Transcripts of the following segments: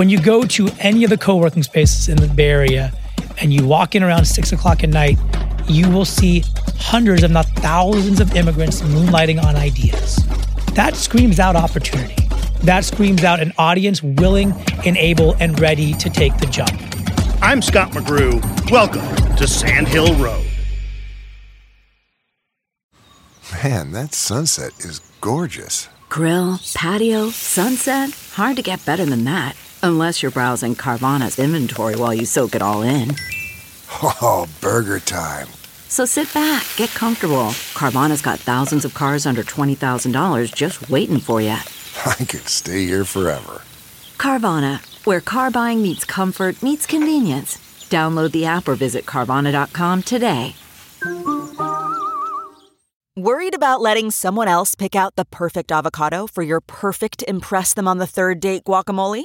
When you go to any of the co working spaces in the Bay Area and you walk in around six o'clock at night, you will see hundreds, if not thousands, of immigrants moonlighting on ideas. That screams out opportunity. That screams out an audience willing and able and ready to take the jump. I'm Scott McGrew. Welcome to Sand Hill Road. Man, that sunset is gorgeous. Grill, patio, sunset. Hard to get better than that. Unless you're browsing Carvana's inventory while you soak it all in. Oh, burger time. So sit back, get comfortable. Carvana's got thousands of cars under $20,000 just waiting for you. I could stay here forever. Carvana, where car buying meets comfort, meets convenience. Download the app or visit Carvana.com today. Worried about letting someone else pick out the perfect avocado for your perfect Impress Them on the Third Date guacamole?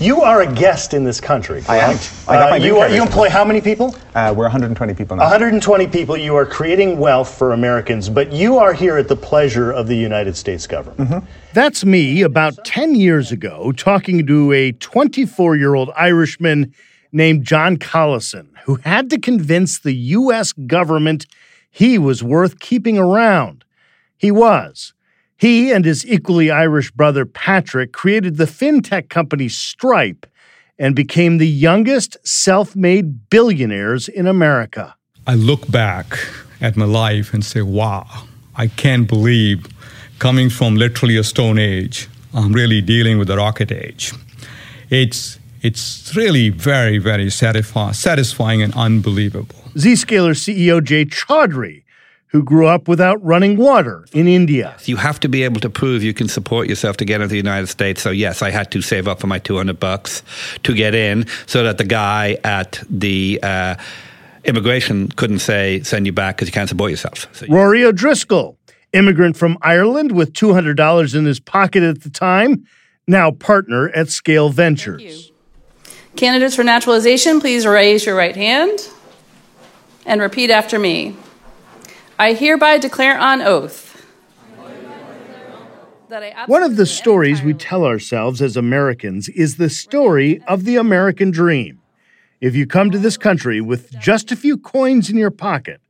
You are a guest in this country. I am. I got Uh, my you, are, you employ how many people? Uh, we're 120 people now. 120 people. You are creating wealth for Americans, but you are here at the pleasure of the United States government. That's me about 10 years ago talking to a 24 year old Irishman named John Collison, who had to convince the U.S. government he was worth keeping around. He was. He and his equally Irish brother Patrick created the fintech company Stripe and became the youngest self made billionaires in America. I look back at my life and say, wow, I can't believe coming from literally a stone age, I'm really dealing with the rocket age. It's, it's really very, very satisfying and unbelievable. Zscaler CEO Jay Chaudhry, who grew up without running water in India. You have to be able to prove you can support yourself to get into the United States. So yes, I had to save up for my 200 bucks to get in so that the guy at the uh, immigration couldn't say, send you back because you can't support yourself. So Rory O'Driscoll, immigrant from Ireland with $200 in his pocket at the time, now partner at Scale Ventures. Candidates for naturalization, please raise your right hand and repeat after me. I hereby declare on oath that I One of the stories we tell ourselves as Americans is the story of the American dream. If you come to this country with just a few coins in your pocket,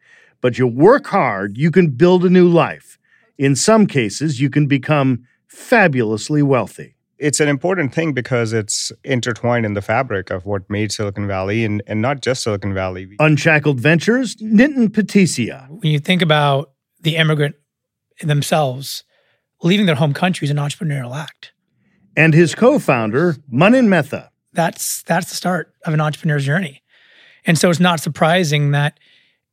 but you work hard, you can build a new life. In some cases, you can become fabulously wealthy. It's an important thing because it's intertwined in the fabric of what made Silicon Valley and, and not just Silicon Valley. Unshackled Ventures, Nitin Pachisia. when you think about the immigrant themselves leaving their home country is an entrepreneurial act. and his co-founder, Manan Mehta. That's that's the start of an entrepreneur's journey. And so it's not surprising that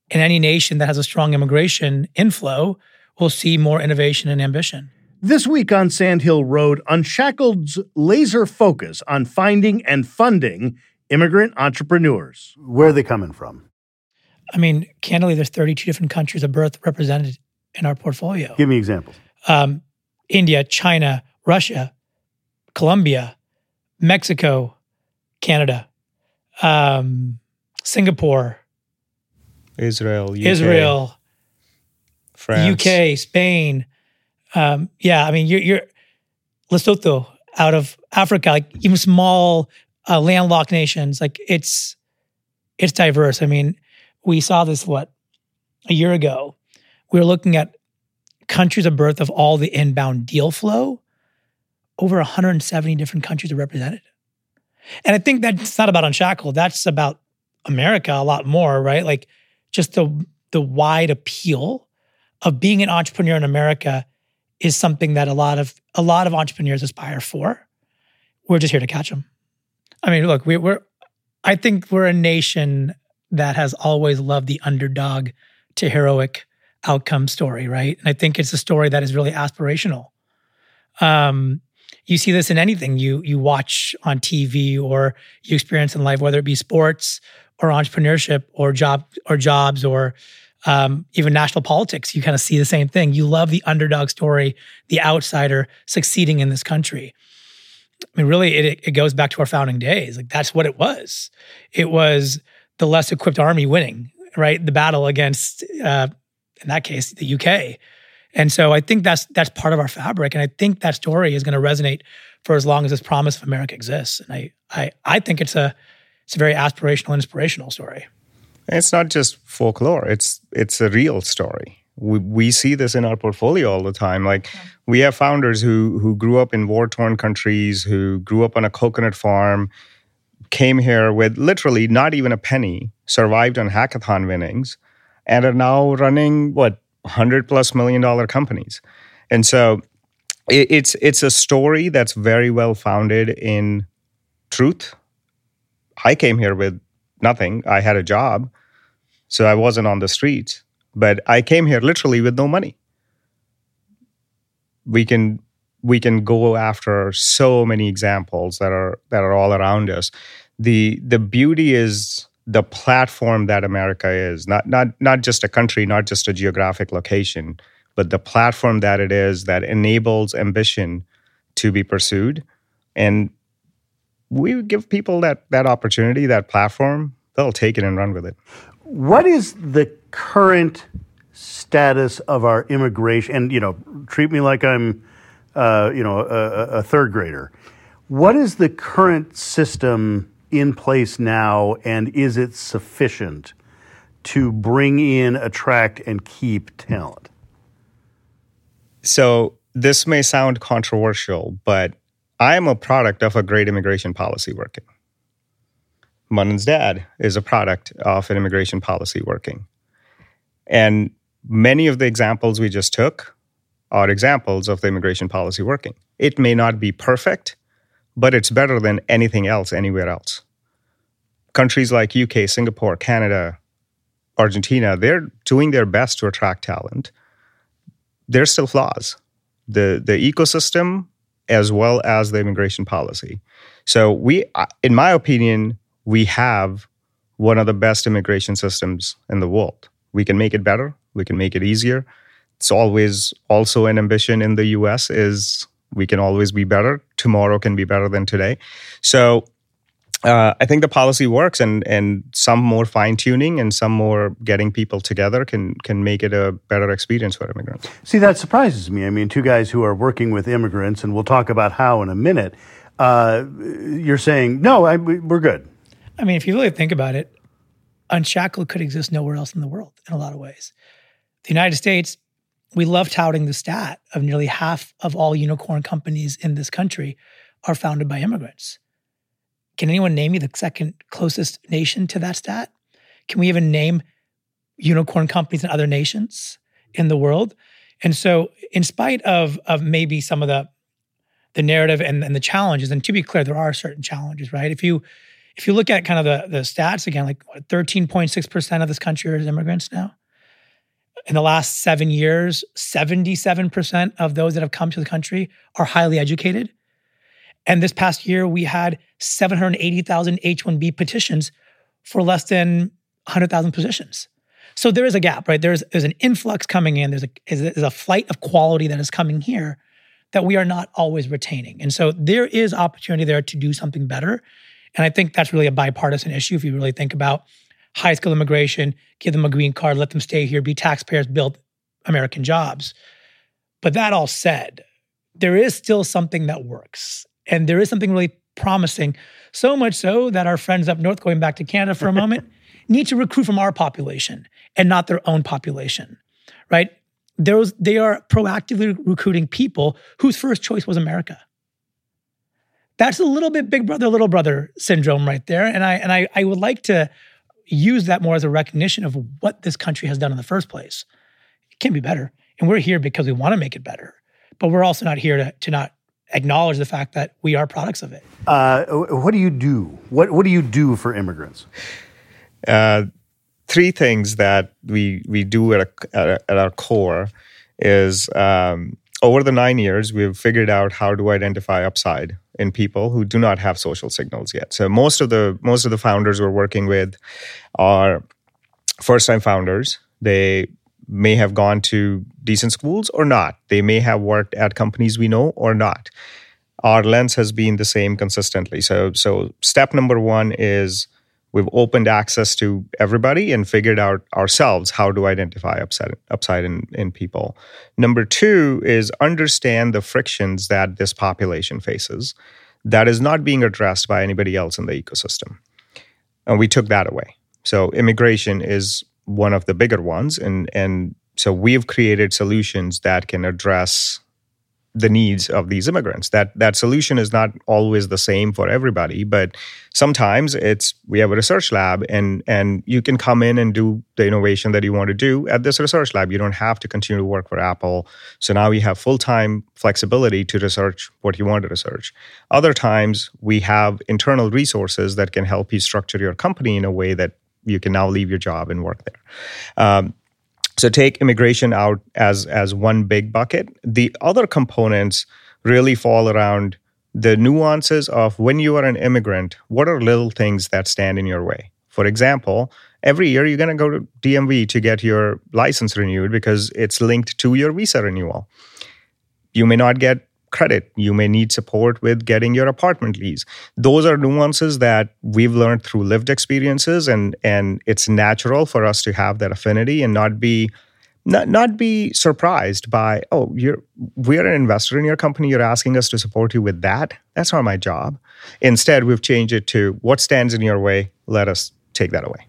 in any nation that has a strong immigration inflow, we'll see more innovation and ambition. This week on Sand Hill Road, Unshackled's laser focus on finding and funding immigrant entrepreneurs. Where are they coming from? I mean, candidly, there's 32 different countries of birth represented in our portfolio. Give me examples. Um, India, China, Russia, Colombia, Mexico, Canada, um, Singapore, Israel, UK, Israel, France. UK, Spain. Um, yeah, I mean, you're, you're Lesotho out of Africa, like even small uh, landlocked nations. Like it's it's diverse. I mean, we saw this what a year ago. We were looking at countries of birth of all the inbound deal flow. Over 170 different countries are represented, and I think that's not about unshackled. That's about America a lot more, right? Like just the the wide appeal of being an entrepreneur in America is something that a lot of a lot of entrepreneurs aspire for. We're just here to catch them. I mean, look, we, we're I think we're a nation that has always loved the underdog to heroic outcome story, right? And I think it's a story that is really aspirational. Um, you see this in anything you you watch on TV or you experience in life, whether it be sports or entrepreneurship or job or jobs or um, even national politics. You kind of see the same thing. You love the underdog story, the outsider succeeding in this country. I mean, really, it, it goes back to our founding days. Like that's what it was. It was the less equipped army winning, right? The battle against, uh, in that case, the UK. And so I think that's that's part of our fabric, and I think that story is going to resonate for as long as this promise of America exists. And I I I think it's a it's a very aspirational inspirational story. It's not just folklore; it's it's a real story. We, we see this in our portfolio all the time. Like we have founders who who grew up in war torn countries, who grew up on a coconut farm, came here with literally not even a penny, survived on hackathon winnings, and are now running what hundred plus million dollar companies. And so it, it's it's a story that's very well founded in truth. I came here with nothing. I had a job, so I wasn't on the streets. But I came here literally with no money. We can we can go after so many examples that are that are all around us. The the beauty is the platform that America is, not not not just a country, not just a geographic location, but the platform that it is that enables ambition to be pursued. And we give people that that opportunity, that platform, they'll take it and run with it. What is the current status of our immigration? And you know, treat me like I'm, uh, you know, a, a third grader. What is the current system? in place now, and is it sufficient to bring in, attract, and keep talent? So, this may sound controversial, but I am a product of a great immigration policy working. Manan's dad is a product of an immigration policy working. And many of the examples we just took are examples of the immigration policy working. It may not be perfect, but it's better than anything else anywhere else. Countries like UK, Singapore, Canada, Argentina, they're doing their best to attract talent. There's still flaws. The the ecosystem as well as the immigration policy. So we in my opinion, we have one of the best immigration systems in the world. We can make it better, we can make it easier. It's always also an ambition in the US is we can always be better. Tomorrow can be better than today. So uh, I think the policy works, and and some more fine tuning and some more getting people together can can make it a better experience for immigrants. See, that surprises me. I mean, two guys who are working with immigrants, and we'll talk about how in a minute. Uh, you're saying no, I, we're good. I mean, if you really think about it, Unshackled could exist nowhere else in the world in a lot of ways. The United States we love touting the stat of nearly half of all unicorn companies in this country are founded by immigrants. Can anyone name me the second closest nation to that stat? Can we even name unicorn companies in other nations in the world? And so, in spite of of maybe some of the the narrative and, and the challenges, and to be clear, there are certain challenges, right? If you if you look at kind of the the stats again, like thirteen point six percent of this country is immigrants now in the last seven years, 77% of those that have come to the country are highly educated. And this past year, we had 780,000 H 1B petitions for less than 100,000 positions. So there is a gap, right? There's, there's an influx coming in, there's a, there's a flight of quality that is coming here that we are not always retaining. And so there is opportunity there to do something better. And I think that's really a bipartisan issue if you really think about high skill immigration, give them a green card, let them stay here, be taxpayers, build American jobs. But that all said, there is still something that works. And there is something really promising, so much so that our friends up north, going back to Canada for a moment, need to recruit from our population and not their own population, right? Those, they are proactively recruiting people whose first choice was America. That's a little bit big brother, little brother syndrome right there. And I and I, I would like to use that more as a recognition of what this country has done in the first place. It can be better. And we're here because we want to make it better. But we're also not here to, to not acknowledge the fact that we are products of it. Uh, what do you do? What, what do you do for immigrants? Uh, three things that we, we do at, a, at, our core is um, over the nine years, we've figured out how to identify upside in people who do not have social signals yet. So most of the most of the founders we're working with are first time founders. They may have gone to decent schools or not. They may have worked at companies we know or not. Our lens has been the same consistently. So so step number 1 is we've opened access to everybody and figured out ourselves how to identify upside, upside in, in people. Number two is understand the frictions that this population faces that is not being addressed by anybody else in the ecosystem. And we took that away. So immigration is one of the bigger ones. And, and so we've created solutions that can address the needs of these immigrants. That that solution is not always the same for everybody, but sometimes it's we have a research lab and and you can come in and do the innovation that you want to do at this research lab. You don't have to continue to work for Apple. So now you have full-time flexibility to research what you want to research. Other times we have internal resources that can help you structure your company in a way that you can now leave your job and work there. Um, so take immigration out as as one big bucket. The other components really fall around the nuances of when you are an immigrant, what are little things that stand in your way? For example, every year you're going to go to DMV to get your license renewed because it's linked to your visa renewal. You may not get credit. You may need support with getting your apartment lease. Those are nuances that we've learned through lived experiences, and and it's natural for us to have that affinity and not be not not be surprised by oh you're we're an investor in your company you're asking us to support you with that? That's not my job. Instead we've changed it to what stands in your way? Let us take that away.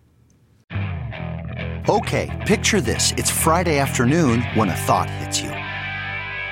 Okay picture this. It's friday afternoon when a thought hits you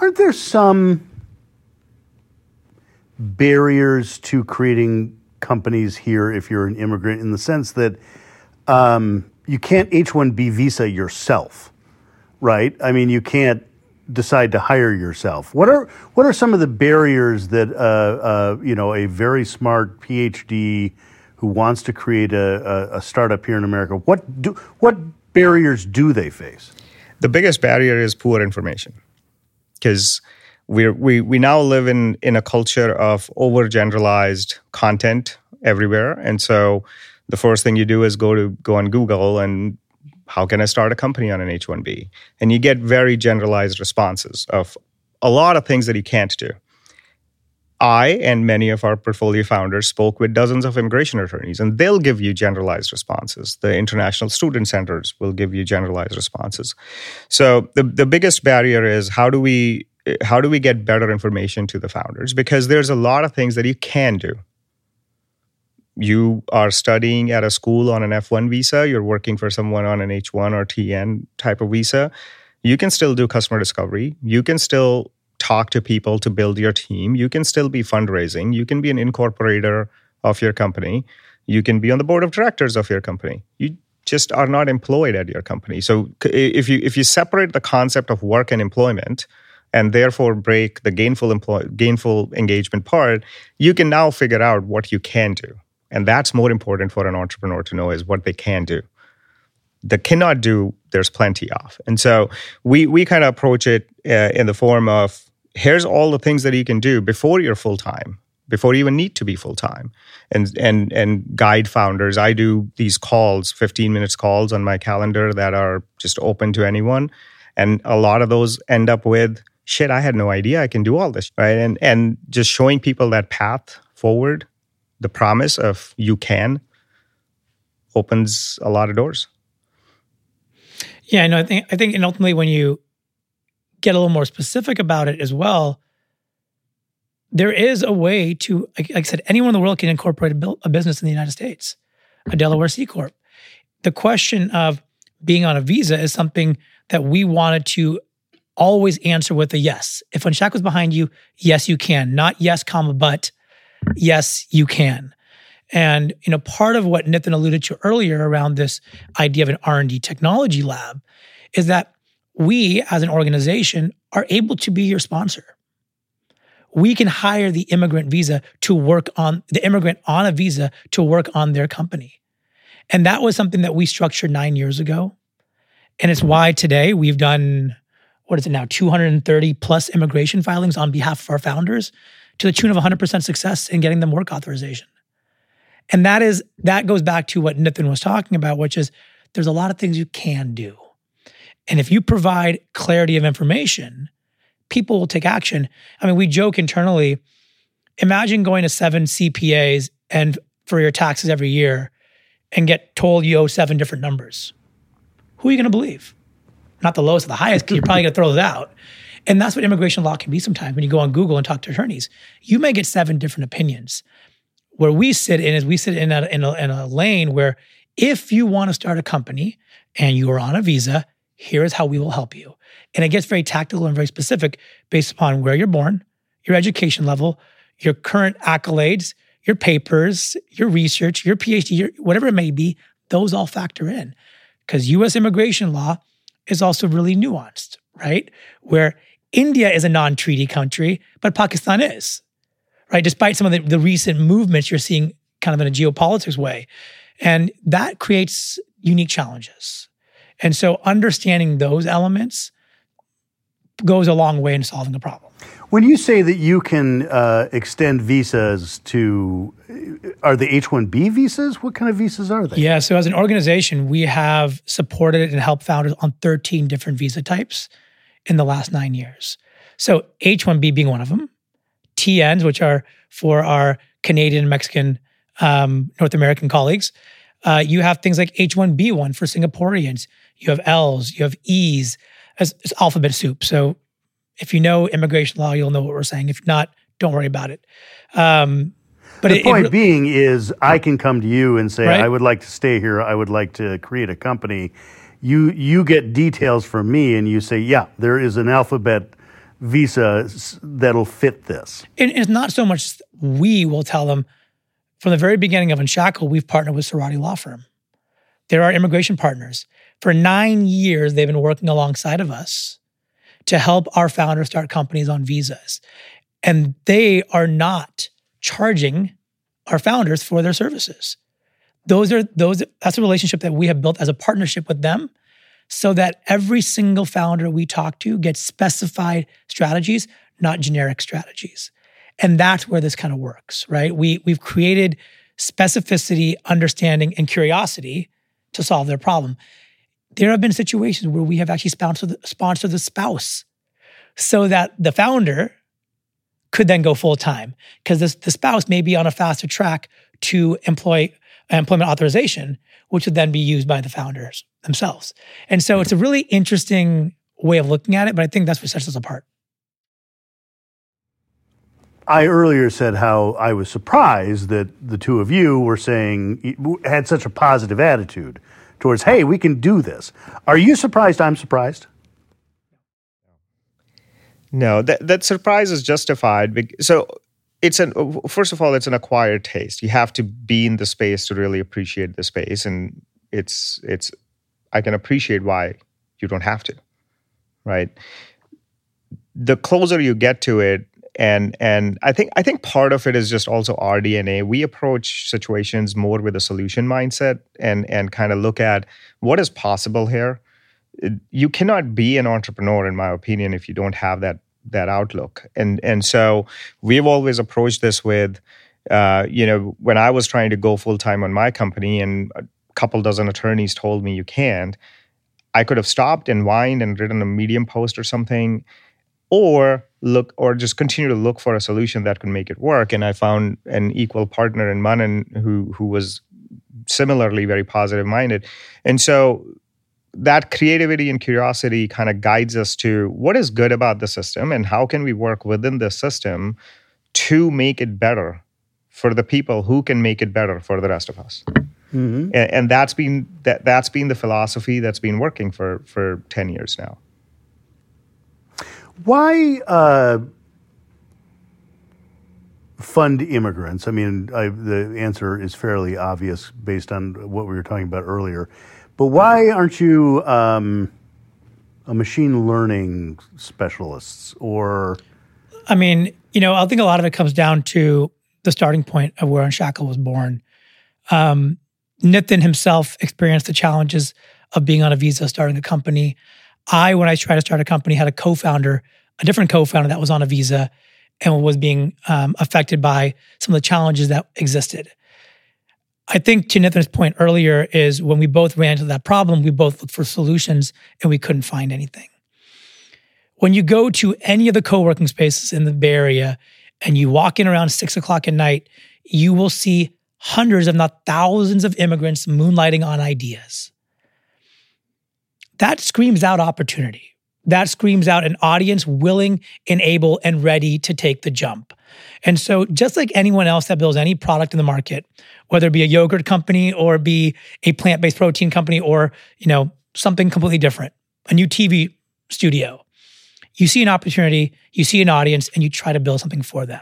Aren't there some barriers to creating companies here if you're an immigrant in the sense that um, you can't H 1B visa yourself, right? I mean, you can't decide to hire yourself. What are what are some of the barriers that uh, uh, you know a very smart PhD who wants to create a, a, a startup here in America? What do what barriers do they face? The biggest barrier is poor information because we we we now live in in a culture of over generalized content everywhere, and so the first thing you do is go to go on Google and how can I start a company on an H one B, and you get very generalized responses of a lot of things that you can't do. I and many of our portfolio founders spoke with dozens of immigration attorneys, and they'll give you generalized responses. The international student centers will give you generalized responses. So the, the biggest barrier is how do we how do we get better information to the founders? Because there's a lot of things that you can do. You are studying at a school on an F1 visa, you're working for someone on an H1 or TN type of visa. You can still do customer discovery. You can still talk to people to build your team. You can still be fundraising. You can be an incorporator of your company. You can be on the board of directors of your company. You just are not employed at your company. So if you if you separate the concept of work and employment and therefore break the gainful employ, gainful engagement part, you can now figure out what you can do. And that's more important for an entrepreneur to know is what they can do. The cannot do, there's plenty of. And so we we kind of approach it uh, in the form of here's all the things that you can do before you're full time, before you even need to be full time, and and and guide founders. I do these calls, 15 minutes calls on my calendar that are just open to anyone, and a lot of those end up with shit. I had no idea I can do all this, right? And and just showing people that path forward, the promise of you can, opens a lot of doors. Yeah, no, I think I think, and ultimately, when you get a little more specific about it as well, there is a way to, like, I said, anyone in the world can incorporate a, business in the United States, a Delaware C corp. The question of being on a visa is something that we wanted to always answer with a yes. If Unshackle was behind you, yes, you can. Not yes, comma, but yes, you can. And you know, part of what Nathan alluded to earlier around this idea of an R&D technology lab is that we as an organization are able to be your sponsor. We can hire the immigrant visa to work on the immigrant on a visa to work on their company. And that was something that we structured 9 years ago. And it's why today we've done what is it now 230 plus immigration filings on behalf of our founders to the tune of 100% success in getting them work authorization. And that is that goes back to what Nitin was talking about, which is there's a lot of things you can do. And if you provide clarity of information, people will take action. I mean, we joke internally, imagine going to seven CPAs and for your taxes every year and get told you owe seven different numbers. Who are you going to believe? Not the lowest or the highest, you're probably going to throw those out. And that's what immigration law can be sometimes when you go on Google and talk to attorneys. You may get seven different opinions. Where we sit in is we sit in a, in a, in a lane where if you want to start a company and you are on a visa, here is how we will help you. And it gets very tactical and very specific based upon where you're born, your education level, your current accolades, your papers, your research, your PhD, your, whatever it may be, those all factor in. Because US immigration law is also really nuanced, right? Where India is a non treaty country, but Pakistan is right? Despite some of the, the recent movements you're seeing kind of in a geopolitics way. And that creates unique challenges. And so understanding those elements goes a long way in solving a problem. When you say that you can uh, extend visas to, are the H 1B visas? What kind of visas are they? Yeah, so as an organization, we have supported and helped founders on 13 different visa types in the last nine years. So H 1B being one of them, TNs, which are for our Canadian Mexican um, North American colleagues. Uh, you have things like H1B1 for Singaporeans. You have Ls, you have Es, as, as alphabet soup. So if you know immigration law, you'll know what we're saying. If not, don't worry about it. Um, but the it, point it, being is, I can come to you and say, right? I would like to stay here. I would like to create a company. You you get details from me, and you say, yeah, there is an alphabet visa that'll fit this? And it's not so much we will tell them from the very beginning of Unshackle, we've partnered with Cerati Law Firm. They're our immigration partners. For nine years, they've been working alongside of us to help our founders start companies on visas. And they are not charging our founders for their services. Those are those that's a relationship that we have built as a partnership with them so that every single founder we talk to gets specified strategies, not generic strategies. And that's where this kind of works, right? We, we've created specificity, understanding, and curiosity to solve their problem. There have been situations where we have actually sponsored the, sponsored the spouse so that the founder could then go full time because the spouse may be on a faster track to employ employment authorization, which would then be used by the founders themselves. And so it's a really interesting way of looking at it, but I think that's what sets us apart. I earlier said how I was surprised that the two of you were saying, had such a positive attitude towards, hey, we can do this. Are you surprised I'm surprised? No, that, that surprise is justified. So it's an first of all, it's an acquired taste. You have to be in the space to really appreciate the space, and it's it's. I can appreciate why you don't have to, right? The closer you get to it, and and I think I think part of it is just also our DNA. We approach situations more with a solution mindset and and kind of look at what is possible here. You cannot be an entrepreneur, in my opinion, if you don't have that that outlook. And and so we've always approached this with, uh, you know, when I was trying to go full time on my company, and a couple dozen attorneys told me you can't. I could have stopped and whined and written a medium post or something or look or just continue to look for a solution that can make it work. And i found an equal partner in manan who who was similarly very positive minded. And so that creativity and curiosity kind of guides us to what is good about the system and how can we work within the system to make it better for the people who can make it better for the rest of us. Mm-hmm. and, and that's been that that's been the philosophy that's been working for for 10 years now why uh, fund immigrants? I mean, I, the answer is fairly obvious based on what we were talking about earlier. But why aren't you um, a machine learning specialists or? I mean, you know, I think a lot of it comes down to the starting point of where Unshackle was born. Um, Nitin himself experienced the challenges of being on a visa, starting a company. I, when I tried to start a company, had a co-founder, a different co-founder that was on a visa and was being um, affected by some of the challenges that existed. I think to Nitin's point earlier is when we both ran into that problem, we both looked for solutions and we couldn't find anything. When you go to any of the co-working spaces in the Bay Area and you walk in around six o'clock at night, you will see hundreds, if not thousands, of immigrants moonlighting on ideas that screams out opportunity. That screams out an audience willing and able and ready to take the jump. And so, just like anyone else that builds any product in the market, whether it be a yogurt company or be a plant based protein company or you know something completely different, a new TV studio, you see an opportunity, you see an audience, and you try to build something for them.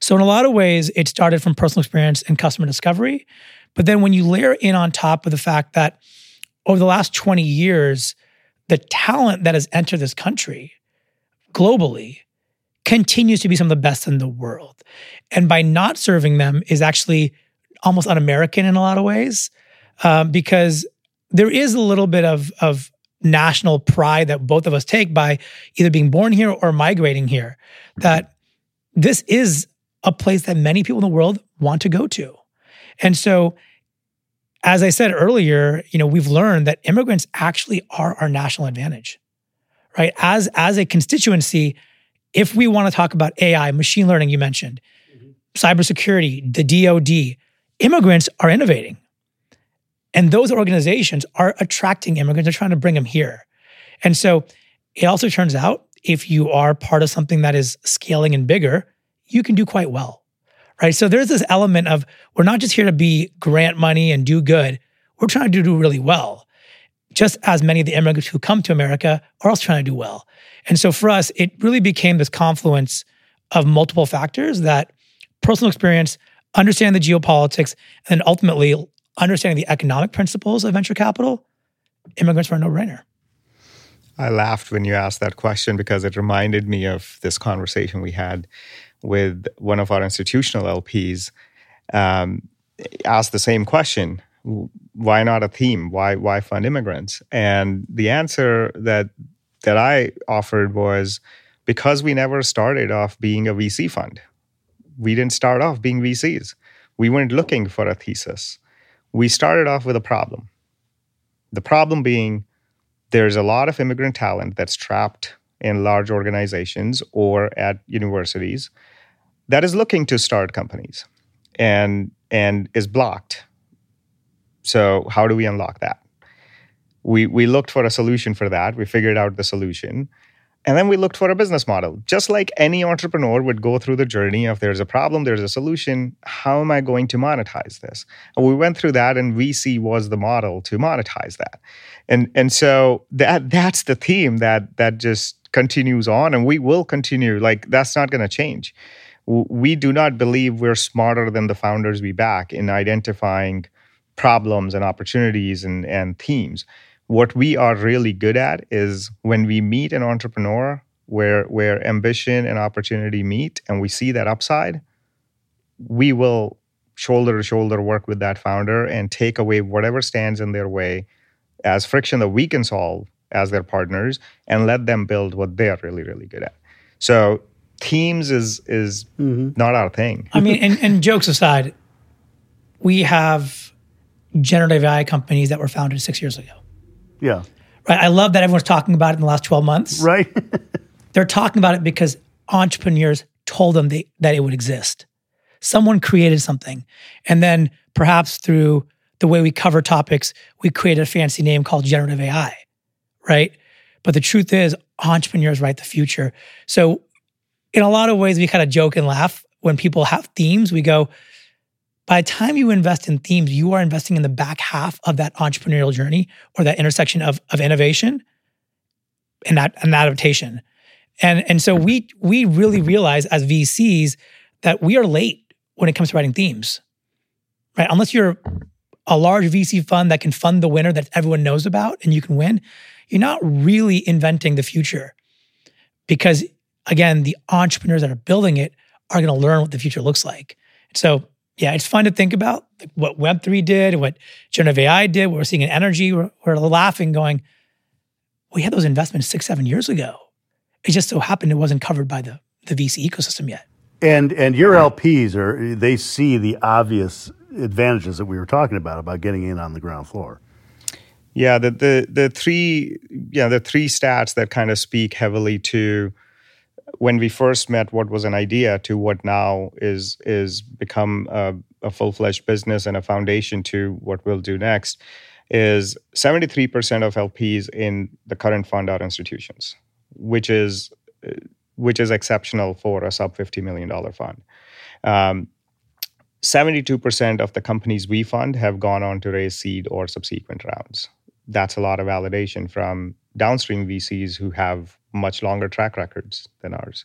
So, in a lot of ways, it started from personal experience and customer discovery. But then, when you layer in on top of the fact that over the last 20 years, the talent that has entered this country globally continues to be some of the best in the world. And by not serving them is actually almost un American in a lot of ways, um, because there is a little bit of, of national pride that both of us take by either being born here or migrating here, that this is a place that many people in the world want to go to. And so as I said earlier, you know, we've learned that immigrants actually are our national advantage, right? As as a constituency, if we want to talk about AI, machine learning, you mentioned, mm-hmm. cybersecurity, the DoD, immigrants are innovating, and those organizations are attracting immigrants. They're trying to bring them here, and so it also turns out if you are part of something that is scaling and bigger, you can do quite well right? So there's this element of we're not just here to be grant money and do good. We're trying to do really well. Just as many of the immigrants who come to America are also trying to do well. And so for us, it really became this confluence of multiple factors that personal experience, understanding the geopolitics, and ultimately understanding the economic principles of venture capital, immigrants were a no-brainer. I laughed when you asked that question because it reminded me of this conversation we had with one of our institutional LPs, um, asked the same question: Why not a theme? Why why fund immigrants? And the answer that that I offered was because we never started off being a VC fund. We didn't start off being VCs. We weren't looking for a thesis. We started off with a problem. The problem being there's a lot of immigrant talent that's trapped in large organizations or at universities that is looking to start companies and and is blocked. So how do we unlock that? We we looked for a solution for that. We figured out the solution. And then we looked for a business model. Just like any entrepreneur would go through the journey of there's a problem, there's a solution, how am I going to monetize this? And we went through that and VC was the model to monetize that. And and so that that's the theme that that just continues on and we will continue like that's not going to change we do not believe we're smarter than the founders we back in identifying problems and opportunities and, and themes. What we are really good at is when we meet an entrepreneur where where ambition and opportunity meet and we see that upside, we will shoulder to shoulder work with that founder and take away whatever stands in their way as friction that we can solve as their partners and let them build what they're really really good at. So teams is is mm-hmm. not our thing. I mean, and, and jokes aside, we have generative AI companies that were founded six years ago. Yeah. Right. I love that everyone's talking about it in the last 12 months. Right. They're talking about it because entrepreneurs told them they, that it would exist. Someone created something. And then perhaps through the way we cover topics, we created a fancy name called generative AI. Right. But the truth is, entrepreneurs write the future. So, in a lot of ways, we kind of joke and laugh when people have themes. We go, by the time you invest in themes, you are investing in the back half of that entrepreneurial journey or that intersection of, of innovation and that and adaptation. And, and so we we really realize as VCs that we are late when it comes to writing themes. Right? Unless you're a large VC fund that can fund the winner that everyone knows about and you can win, you're not really inventing the future. Because again, the entrepreneurs that are building it are going to learn what the future looks like. So yeah, it's fun to think about what Web3 did, what generative AI did, what we're seeing in energy. We're, we're laughing, going, we had those investments six, seven years ago. It just so happened it wasn't covered by the, the VC ecosystem yet. And and your LPs are they see the obvious advantages that we were talking about about getting in on the ground floor. Yeah, the the the three yeah the three stats that kind of speak heavily to when we first met what was an idea to what now is is become a, a full-fledged business and a foundation to what we'll do next is 73% of lps in the current fund are institutions which is which is exceptional for a sub 50 million dollar fund. Um, 72% of the companies we fund have gone on to raise seed or subsequent rounds. That's a lot of validation from downstream vcs who have much longer track records than ours.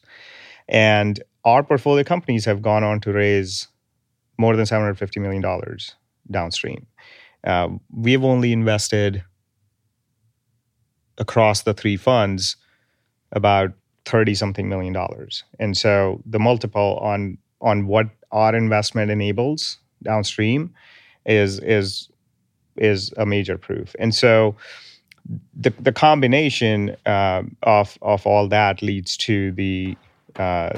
And our portfolio companies have gone on to raise more than $750 million downstream. Uh, we've only invested across the three funds about 30 something million dollars. And so the multiple on on what our investment enables downstream is is is a major proof. And so the, the combination uh, of of all that leads to the uh,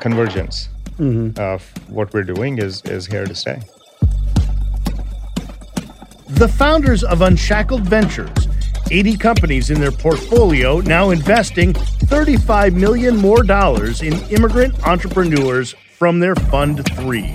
convergence mm-hmm. of what we're doing is is here to stay. The founders of Unshackled Ventures, 80 companies in their portfolio, now investing 35 million more dollars in immigrant entrepreneurs from their Fund 3.